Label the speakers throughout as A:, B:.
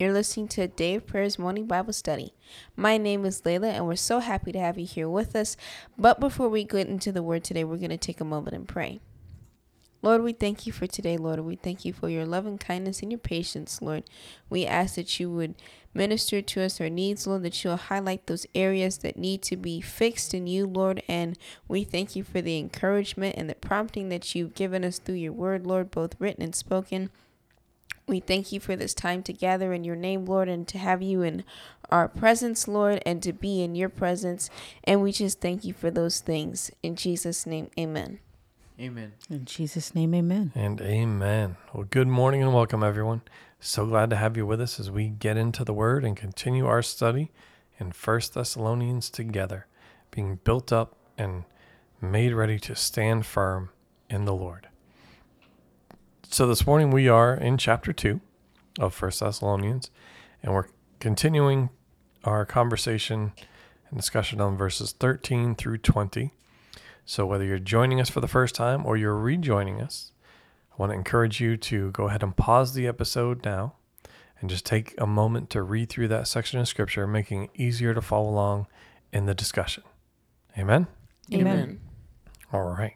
A: You're listening to a Day of Prayers Morning Bible Study. My name is Layla, and we're so happy to have you here with us. But before we get into the Word today, we're going to take a moment and pray. Lord, we thank you for today, Lord. We thank you for your loving kindness and your patience, Lord. We ask that you would minister to us our needs, Lord, that you'll highlight those areas that need to be fixed in you, Lord. And we thank you for the encouragement and the prompting that you've given us through your word, Lord, both written and spoken. We thank you for this time together in your name, Lord, and to have you in our presence, Lord, and to be in your presence. And we just thank you for those things. In Jesus' name, amen.
B: Amen.
C: In Jesus' name, amen.
D: And amen. Well, good morning and welcome, everyone. So glad to have you with us as we get into the Word and continue our study in First Thessalonians together, being built up and made ready to stand firm in the Lord. So this morning we are in chapter 2 of First Thessalonians, and we're continuing our conversation and discussion on verses 13 through 20. So, whether you're joining us for the first time or you're rejoining us, I want to encourage you to go ahead and pause the episode now and just take a moment to read through that section of scripture, making it easier to follow along in the discussion. Amen?
A: Amen.
D: All right.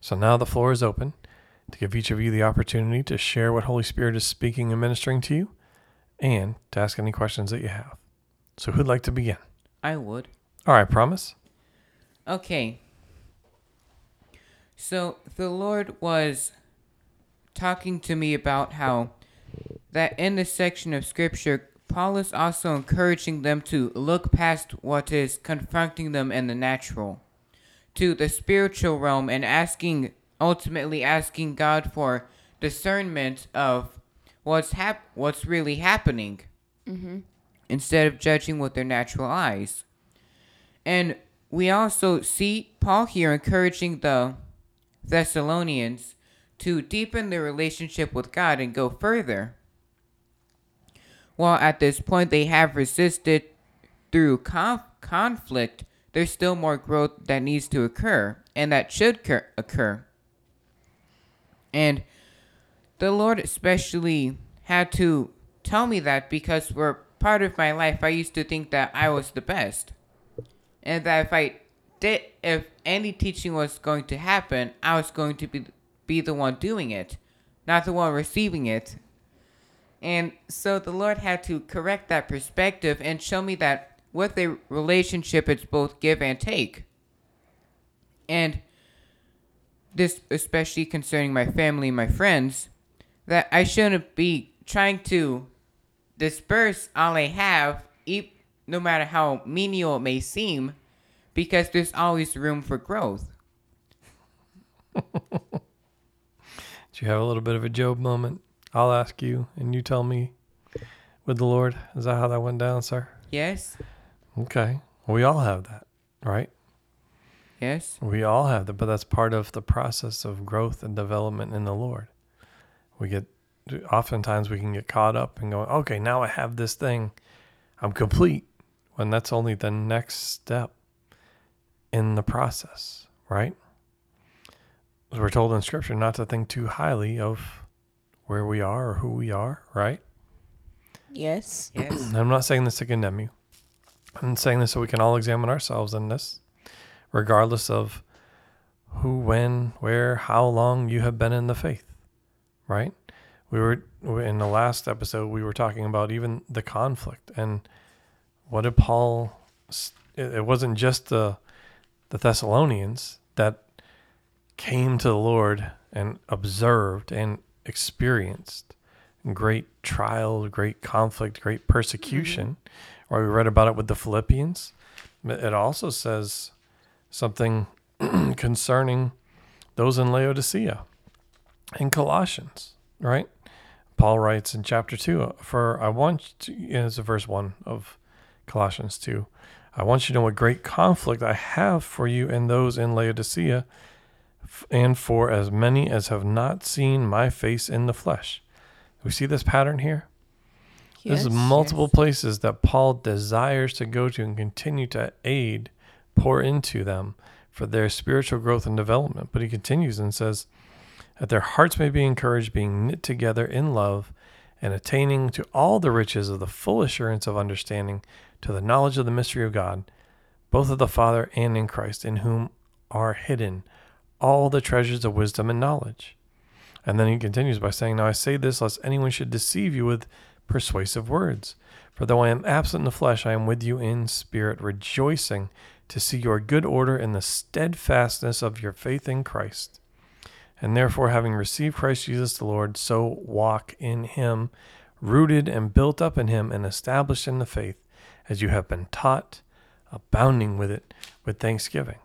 D: So now the floor is open to give each of you the opportunity to share what Holy Spirit is speaking and ministering to you and to ask any questions that you have. So, who'd like to begin?
B: I would.
D: All right, promise.
B: Okay. So the Lord was talking to me about how that in this section of scripture, Paul is also encouraging them to look past what is confronting them in the natural to the spiritual realm and asking ultimately asking God for discernment of what's hap- what's really happening mm-hmm. instead of judging with their natural eyes. And we also see Paul here encouraging the Thessalonians to deepen their relationship with God and go further. While at this point they have resisted through conf- conflict, there's still more growth that needs to occur and that should cur- occur. And the Lord especially had to tell me that because for part of my life I used to think that I was the best. And that if I did if any teaching was going to happen, I was going to be be the one doing it, not the one receiving it. And so the Lord had to correct that perspective and show me that with a relationship it's both give and take. And this especially concerning my family and my friends, that I shouldn't be trying to disperse all I have, e- no matter how menial it may seem, because there's always room for growth.
D: Do you have a little bit of a Job moment? I'll ask you, and you tell me with the Lord. Is that how that went down, sir?
B: Yes?
D: Okay. We all have that, right?
B: Yes?
D: We all have that, but that's part of the process of growth and development in the Lord. We get, oftentimes, we can get caught up and go, okay, now I have this thing. I'm complete. When that's only the next step in the process, right? As we're told in Scripture not to think too highly of where we are or who we are, right?
A: Yes.
B: Yes?
D: I'm not saying this to condemn you. I'm saying this so we can all examine ourselves in this, regardless of who, when, where, how long you have been in the faith, right? We were in the last episode, we were talking about even the conflict and what did Paul, it it wasn't just the, the Thessalonians that came to the Lord and observed and experienced great trial, great conflict, great persecution. Mm-hmm. Or we read about it with the Philippians. It also says something concerning those in Laodicea in Colossians, right? Paul writes in chapter 2 For I want to, it's verse 1 of Colossians 2. I want you to know what great conflict I have for you and those in Laodicea, and for as many as have not seen my face in the flesh. We see this pattern here. This is multiple
B: Yes.
D: places that Paul desires to go to and continue to aid, pour into them for their spiritual growth and development. But he continues and says, that their hearts may be encouraged, being knit together in love, and attaining to all the riches of the full assurance of understanding, to the knowledge of the mystery of God, both of the Father and in Christ, in whom are hidden all the treasures of wisdom and knowledge. And then he continues by saying, Now I say this lest anyone should deceive you with persuasive words. For though I am absent in the flesh, I am with you in spirit, rejoicing to see your good order and the steadfastness of your faith in Christ. And therefore, having received Christ Jesus the Lord, so walk in him, rooted and built up in him, and established in the faith, as you have been taught, abounding with it with thanksgiving.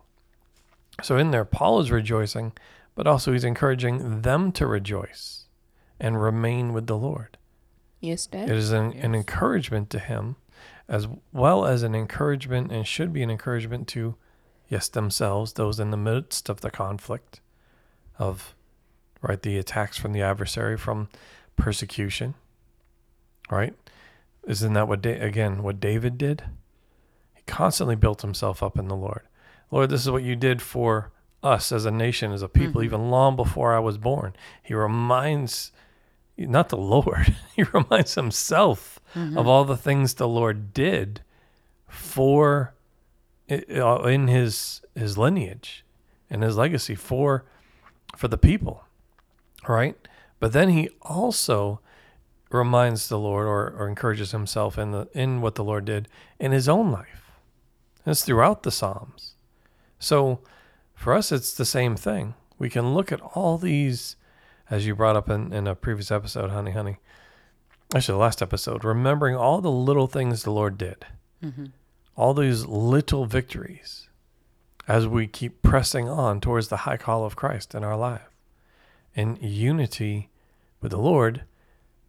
D: So, in there, Paul is rejoicing, but also he's encouraging them to rejoice and remain with the Lord.
A: Yes, Dad.
D: It is an, an encouragement to him, as well as an encouragement and should be an encouragement to, yes, themselves, those in the midst of the conflict of, right, the attacks from the adversary, from persecution, right? Isn't that what, da- again, what David did? He constantly built himself up in the Lord. Lord, this is what you did for us as a nation, as a people, mm-hmm. even long before I was born. He reminds, not the Lord, he reminds himself of all the things the Lord did for uh, in his his lineage and his legacy for for the people right? But then he also reminds the lord or, or encourages himself in the in what the lord did in his own life. It's throughout the psalms. So for us it's the same thing. We can look at all these as you brought up in, in a previous episode honey honey actually the last episode remembering all the little things the lord did mm-hmm. all these little victories as we keep pressing on towards the high call of Christ in our life in unity with the Lord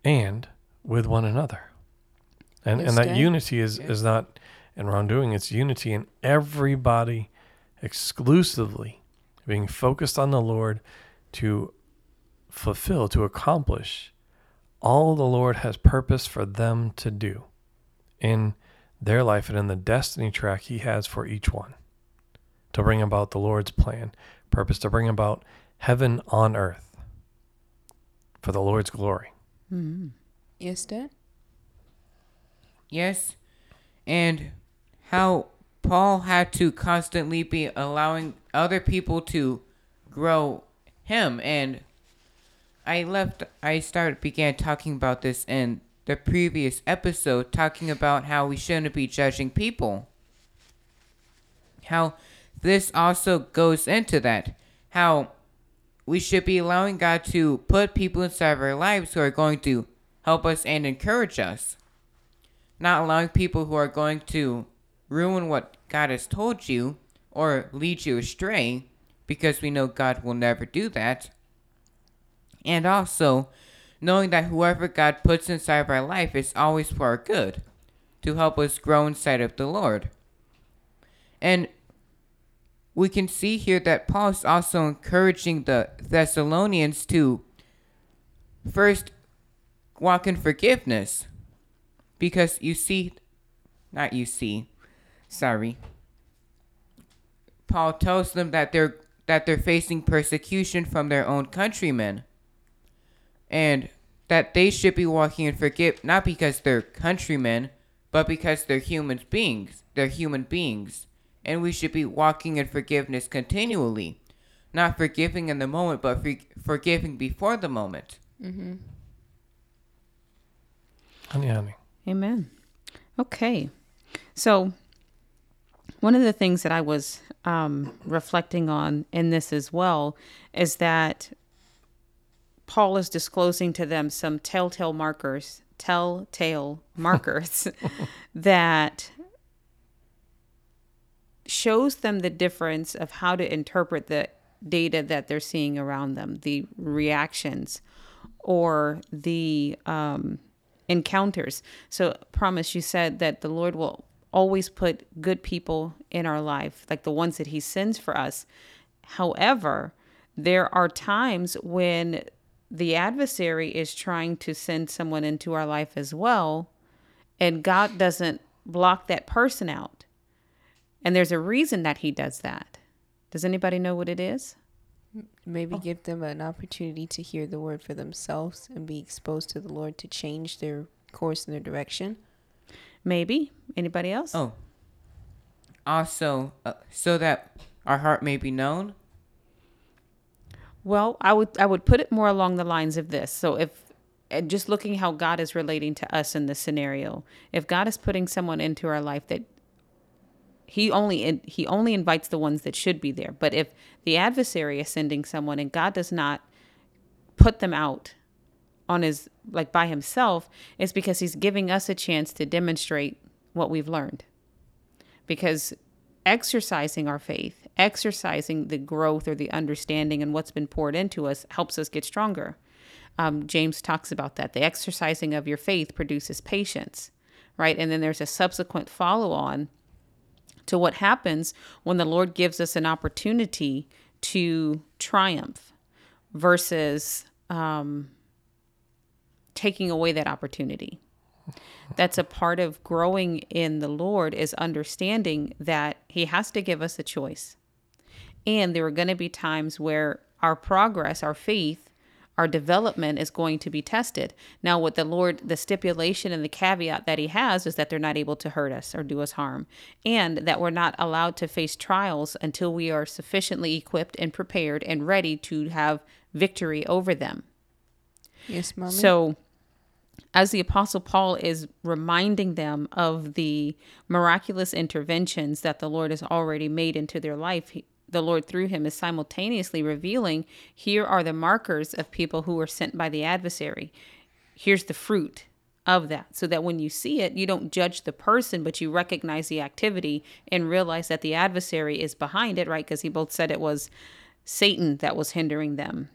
D: and with one another. And and that unity is,
B: Yes.
D: is not in wrongdoing, it's unity in everybody exclusively being focused on the Lord to fulfill, to accomplish all the Lord has purpose for them to do in their life and in the destiny track He has for each one to bring about the Lord's plan, purpose to bring about heaven on earth for the Lord's glory. Mm-hmm.
A: Yes, Dad.
B: Yes. And how Paul had to constantly be allowing other people to grow him and I left I started began talking about this in the previous episode talking about how we shouldn't be judging people. How this also goes into that. How we should be allowing God to put people inside of our lives who are going to help us and encourage us not allowing people who are going to ruin what God has told you or lead you astray because we know God will never do that. And also knowing that whoever God puts inside of our life is always for our good to help us grow inside of the Lord. And we can see here that Paul is also encouraging the Thessalonians to first walk in forgiveness. Because you see not you see sorry. Paul tells them that they're that they're facing persecution from their own countrymen and that they should be walking in forgive not because they're countrymen but because they're human beings they're human beings and we should be walking in forgiveness continually not forgiving in the moment but for, forgiving before the moment
D: Honey, honey.
E: Amen. Okay. So, one of the things that I was um, reflecting on in this as well is that Paul is disclosing to them some telltale markers, telltale markers that shows them the difference of how to interpret the data that they're seeing around them, the reactions or the um, encounters. So, promise, you said that the Lord will always put good people in our life, like the ones that He sends for us. However, there are times when the adversary is trying to send someone into our life as well, and God doesn't block that person out. And there's a reason that He does that. Does anybody know what it is?
A: Maybe give them an opportunity to hear the word for themselves and be exposed to the Lord to change their course and their direction.
E: Maybe. Anybody else?
B: Oh. Also, uh, so that our heart may be known.
E: Well, I would I would put it more along the lines of this. So if eh, just looking how God is relating to us in this scenario, if God is putting someone into our life that he only he only invites the ones that should be there. But if the adversary is sending someone and God does not put them out on his like by himself, it's because he's giving us a chance to demonstrate what we've learned. Because exercising our faith, exercising the growth or the understanding and what's been poured into us helps us get stronger. Um, James talks about that. The exercising of your faith produces patience, right? And then there's a subsequent follow on to what happens when the Lord gives us an opportunity to triumph versus um, taking away that opportunity. That's a part of growing in the Lord is understanding that He has to give us a choice. And there are going to be times where our progress, our faith, our development is going to be tested. Now, what the Lord, the stipulation and the caveat that He has is that they're not able to hurt us or do us harm, and that we're not allowed to face trials until we are sufficiently equipped and prepared and ready to have victory over them.
A: Yes, mommy.
E: So, as the Apostle Paul is reminding them of the miraculous interventions that the Lord has already made into their life, he, the Lord through him is simultaneously revealing here are the markers of people who are sent by the adversary. Here's the fruit of that so that when you see it, you don't judge the person, but you recognize the activity and realize that the adversary is behind it, right? Because he both said it was Satan that was hindering them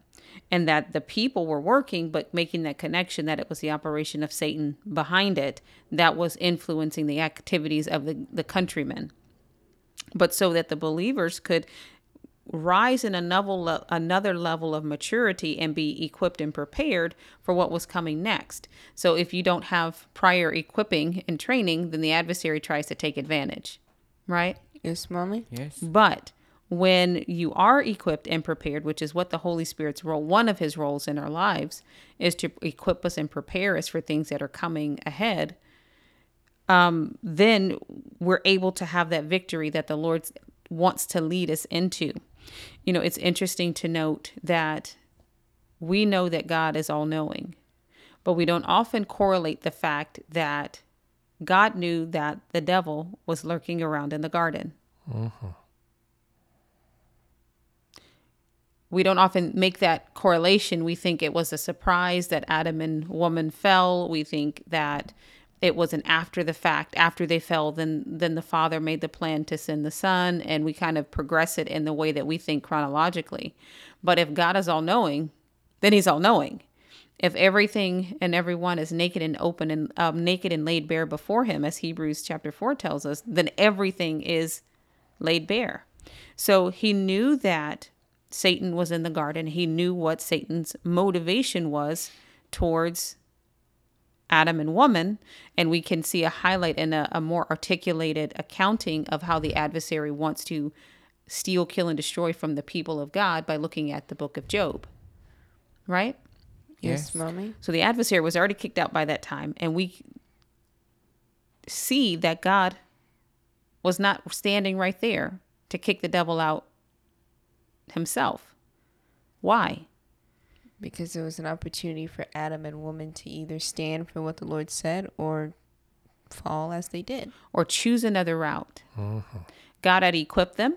E: and that the people were working, but making that connection that it was the operation of Satan behind it that was influencing the activities of the, the countrymen but so that the believers could rise in another another level of maturity and be equipped and prepared for what was coming next. So if you don't have prior equipping and training, then the adversary tries to take advantage, right?
A: yes, mommy.
B: Yes.
E: But when you are equipped and prepared, which is what the Holy Spirit's role, one of his roles in our lives, is to equip us and prepare us for things that are coming ahead um, then we're able to have that victory that the Lord wants to lead us into. You know, it's interesting to note that we know that God is all knowing, but we don't often correlate the fact that God knew that the devil was lurking around in the garden.
D: Mm-hmm.
E: We don't often make that correlation. We think it was a surprise that Adam and woman fell. We think that it was an after the fact after they fell then then the father made the plan to send the son and we kind of progress it in the way that we think chronologically. But if god is all knowing then he's all knowing if everything and everyone is naked and open and um, naked and laid bare before him as hebrews chapter 4 tells us then everything is laid bare. So he knew that satan was in the garden. He knew what satan's motivation was towards Adam and woman, and we can see a highlight and a, a, more articulated accounting of how the adversary wants to steal, kill, and destroy from the people of God by looking at the book of Job. Right?
A: Yes, yes mommy.
E: So the adversary was already kicked out by that time, and we see that God was not standing right there to kick the devil out himself. Why?
A: Because it was an opportunity for Adam and woman to either stand for what the Lord said or fall as they did,
E: or choose another route.
D: Mm-hmm.
E: God had equipped them.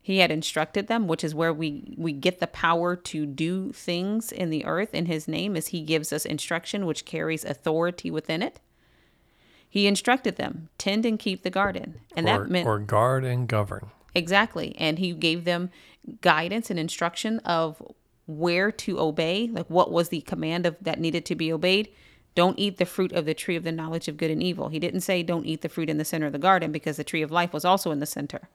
E: He had instructed them, which is where we we get the power to do things in the earth in his name as he gives us instruction which carries authority within it. He instructed them, tend and keep the garden. And
D: or,
E: that meant
D: or guard and govern.
E: Exactly. And he gave them guidance and instruction of where to obey, like what was the command of that needed to be obeyed, don't eat the fruit of the tree of the knowledge of good and evil. He didn't say don't eat the fruit in the center of the garden because the tree of life was also in the center.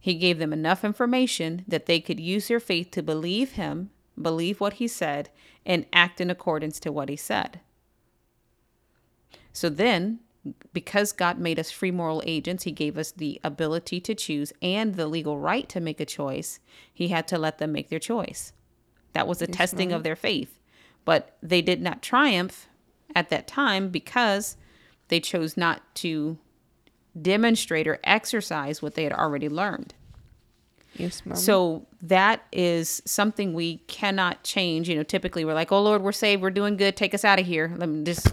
E: He gave them enough information that they could use their faith to believe him, believe what he said, and act in accordance to what he said. So then, because God made us free moral agents, He gave us the ability to choose and the legal right to make a choice. He had to let them make their choice. That was a testing
A: ma'am.
E: of their faith. But they did not triumph at that time because they chose not to demonstrate or exercise what they had already learned.
A: Yes.
E: So that is something we cannot change. You know, typically we're like, "Oh Lord, we're saved, we're doing good. Take us out of here. Let me just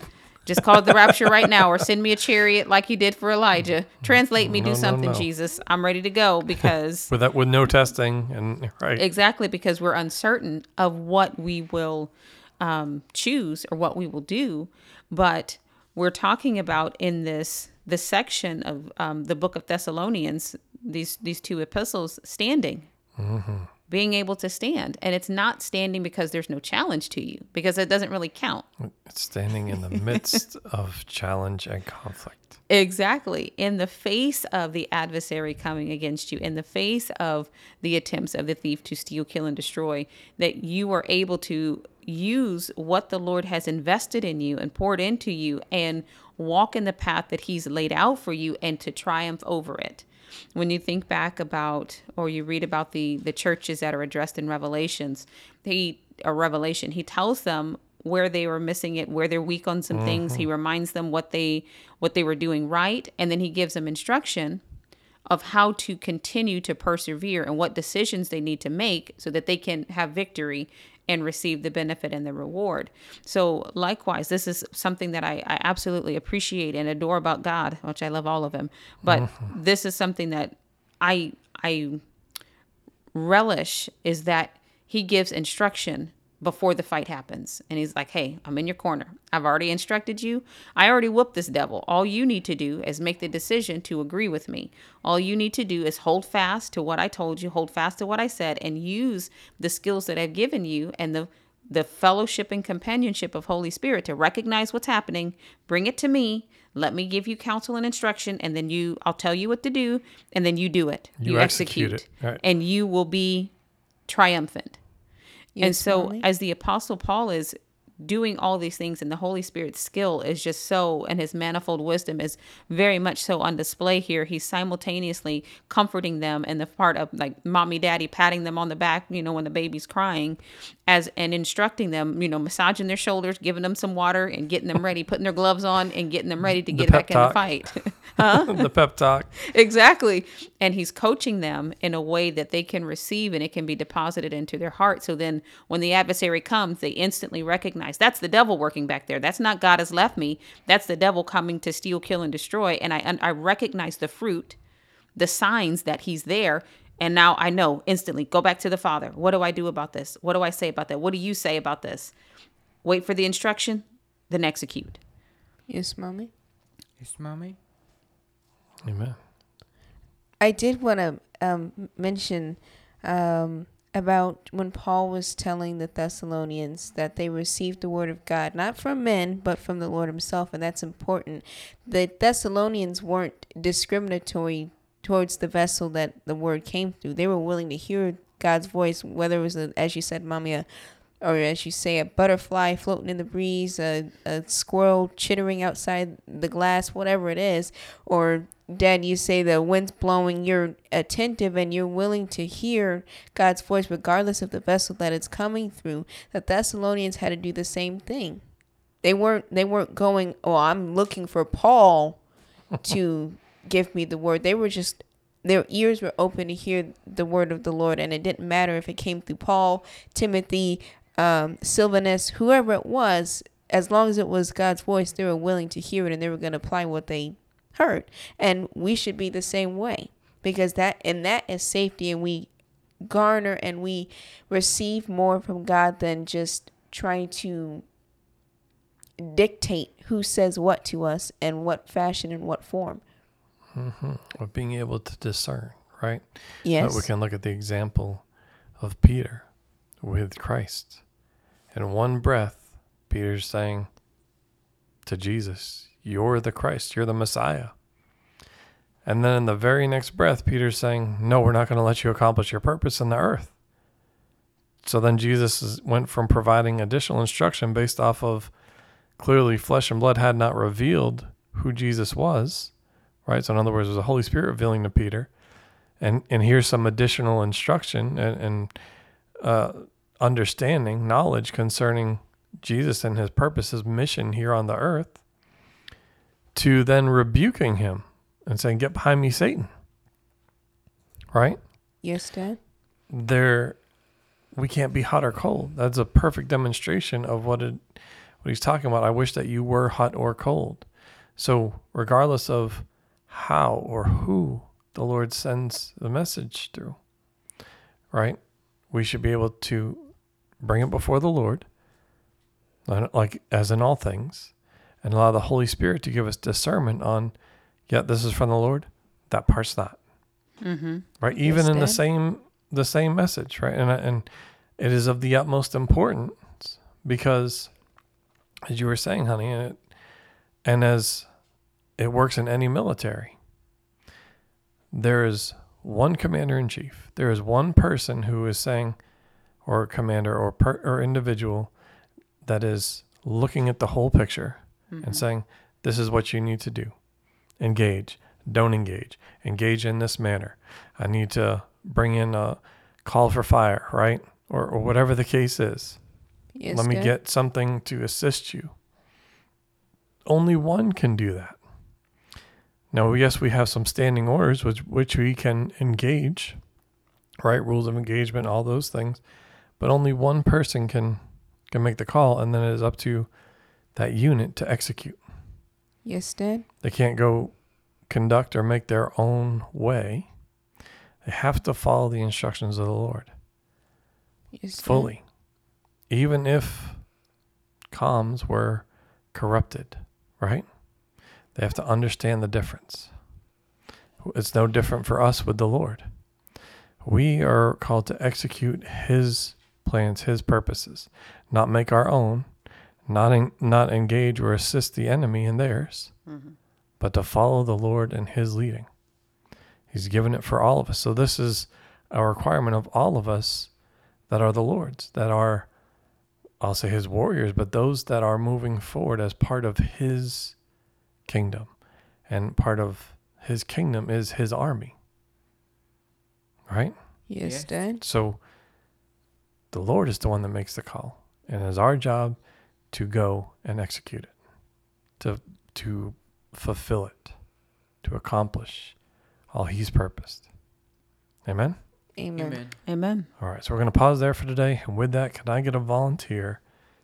E: just call it the rapture right now, or send me a chariot like you did for Elijah. Translate me,
D: No,
E: do something,
D: no.
E: Jesus. I'm ready to go because
D: with that with no testing and right.
E: exactly because we're uncertain of what we will um, choose or what we will do. But we're talking about in this this section of um, the book of Thessalonians, these these two epistles, standing, being able to stand, and it's not standing because there's no challenge to you, because it doesn't really count.
D: It's standing in the midst of challenge and conflict.
E: Exactly. In the face of the adversary coming against you, in the face of the attempts of the thief to steal, kill, and destroy, that you are able to use what the Lord has invested in you and poured into you and walk in the path that He's laid out for you and to triumph over it. When you think back about or you read about the the churches that are addressed in Revelations, he a revelation, he tells them where they were missing it, where they're weak on some mm-hmm. things. He reminds them what they what they were doing right, and then he gives them instruction of how to continue to persevere and what decisions they need to make so that they can have victory and receive the benefit and the reward. So likewise, this is something that I, I absolutely appreciate and adore about God, which I love all of him. But mm-hmm. this is something that I I relish is that he gives instruction before the fight happens. And he's like, hey, I'm in your corner. I've already instructed you. I already whooped this devil. All you need to do is make the decision to agree with me. All you need to do is hold fast to what I told you, hold fast to what I said, and use the skills that I've given you and the the fellowship and companionship of Holy Spirit to recognize what's happening, bring it to me, let me give you counsel and instruction, and then you I'll tell you what to do, and then you do it.
D: You execute it, right.
E: And you will be triumphant. And so as the apostle Paul is doing all these things and the Holy Spirit's skill is just so and his manifold wisdom is very much so on display here. He's simultaneously comforting them and the part of like mommy daddy patting them on the back, you know, when the baby's crying as and instructing them, you know, massaging their shoulders, giving them some water and getting them ready, putting their gloves on and getting them ready to get back in the
D: talk.
E: fight.
D: the pep talk.
E: exactly. And he's coaching them in a way that they can receive and it can be deposited into their heart. So then when the adversary comes, they instantly recognize that's the devil working back there. That's not God has left me. That's the devil coming to steal, kill, and destroy. And I, I recognize the fruit, the signs that he's there. And now I know instantly go back to the Father. What do I do about this? What do I say about that? What do you say about this? Wait for the instruction, then execute.
A: yes, mommy.
B: Yes, mommy.
D: Amen.
A: I did want to um, mention um, about when Paul was telling the Thessalonians that they received the word of God, not from men, but from the Lord Himself, and that's important. The Thessalonians weren't discriminatory towards the vessel that the word came through. They were willing to hear God's voice, whether it was, a, as you said, Mommy, a, or as you say, a butterfly floating in the breeze, a, a squirrel chittering outside the glass, whatever it is, or Dad, you say the wind's blowing, you're attentive and you're willing to hear God's voice regardless of the vessel that it's coming through. The Thessalonians had to do the same thing. They weren't they weren't going, Oh, I'm looking for Paul to give me the word. They were just their ears were open to hear the word of the Lord and it didn't matter if it came through Paul, Timothy, um, Silvanus, whoever it was, as long as it was God's voice, they were willing to hear it and they were going to apply what they heard. And we should be the same way because that and that is safety and we garner and we receive more from God than just trying to dictate who says what to us and what fashion and what form. Mm-hmm.
D: Of being able to discern, right?
A: Yes.
D: But we can look at the example of Peter with Christ. In one breath, Peter's saying to Jesus, You're the Christ, you're the Messiah. And then in the very next breath, Peter's saying, No, we're not going to let you accomplish your purpose in the earth. So then Jesus went from providing additional instruction based off of clearly flesh and blood had not revealed who Jesus was, right? So in other words, it was the Holy Spirit revealing to Peter. And, and here's some additional instruction and, and uh, understanding, knowledge concerning Jesus and his purpose, his mission here on the earth, to then rebuking him and saying, Get behind me, Satan. Right?
A: Yes, Dad.
D: There, we can't be hot or cold. That's a perfect demonstration of what it, what he's talking about. I wish that you were hot or cold. So, regardless of how or who the Lord sends the message through, right? We should be able to bring it before the Lord, like as in all things, and allow the Holy Spirit to give us discernment on, yeah, this is from the Lord, that part's not.
E: Mm-hmm.
D: Right? Even in the same the same message, right? And and it is of the utmost importance because, as you were saying, honey, and it, and as it works in any military, there is one commander in chief. There is one person who is saying, or commander or per, or individual that is looking at the whole picture and saying, "This is what you need to do. Engage. Don't engage. Engage in this manner. I need to bring in a call for fire, right? Or, or whatever the case is.
A: Yes,
D: Let me
A: Dad.
D: get something to assist you. Only one can do that. Now, yes, we have some standing orders which which we can engage, right? Rules of engagement, all those things, but only one person can can make the call, and then it is up to that unit to execute.
A: Yes, Dad.
D: They can't go conduct or make their own way. They have to follow the instructions of the Lord
A: Yes, Dad.
D: fully, even if comms were corrupted, right? They have to understand the difference. It's no different for us with the Lord. We are called to execute His plans, His purposes, not make our own, not en- not engage or assist the enemy in theirs, mm-hmm. but to follow the Lord and His leading. He's given it for all of us. So this is a requirement of all of us that are the Lord's, that are, I'll say His warriors, but those that are moving forward as part of His kingdom, and part of His kingdom is His army. Right.
A: Yes,
B: Yes.
A: Dad.
D: So the Lord is the one that makes the call, and it's our job to go and execute it, to to fulfill it, to accomplish all He's purposed. Amen.
A: Amen.
B: Amen.
E: Amen.
D: All right, so we're going to pause there for today, and with that, can I get a volunteer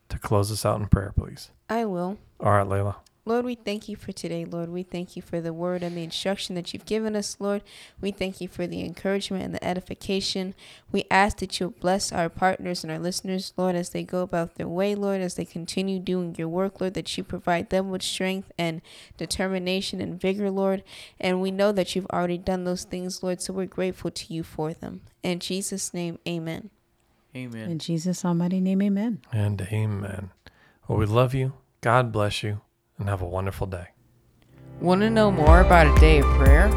D: to close us out in prayer, please?
A: I will.
D: All right, Layla.
A: Lord, we thank you for today, Lord. We thank you for the word and the instruction that you've given us, Lord. We thank you for the encouragement and the edification. We ask that you'll bless our partners and our listeners, Lord, as they go about their way, Lord, as they continue doing your work, Lord, that you provide them with strength and determination and vigor, Lord. And we know that you've already done those things, Lord, so we're grateful to you for them. In Jesus' name, amen.
B: Amen.
E: In Jesus' almighty name, amen.
D: And amen. Well, we love you. God bless you, and have a wonderful day.
B: Want to know more about a day of prayer?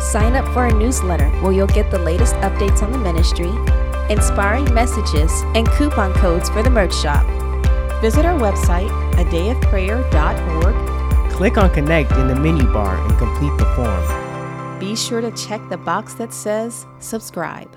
C: Sign up for our newsletter where you'll get the latest updates on the ministry, inspiring messages, and coupon codes for the merch shop.
E: Visit our website, adayofprayer.org.
F: Click on Connect in the menu bar and complete the form.
E: Be sure to check the box that says subscribe.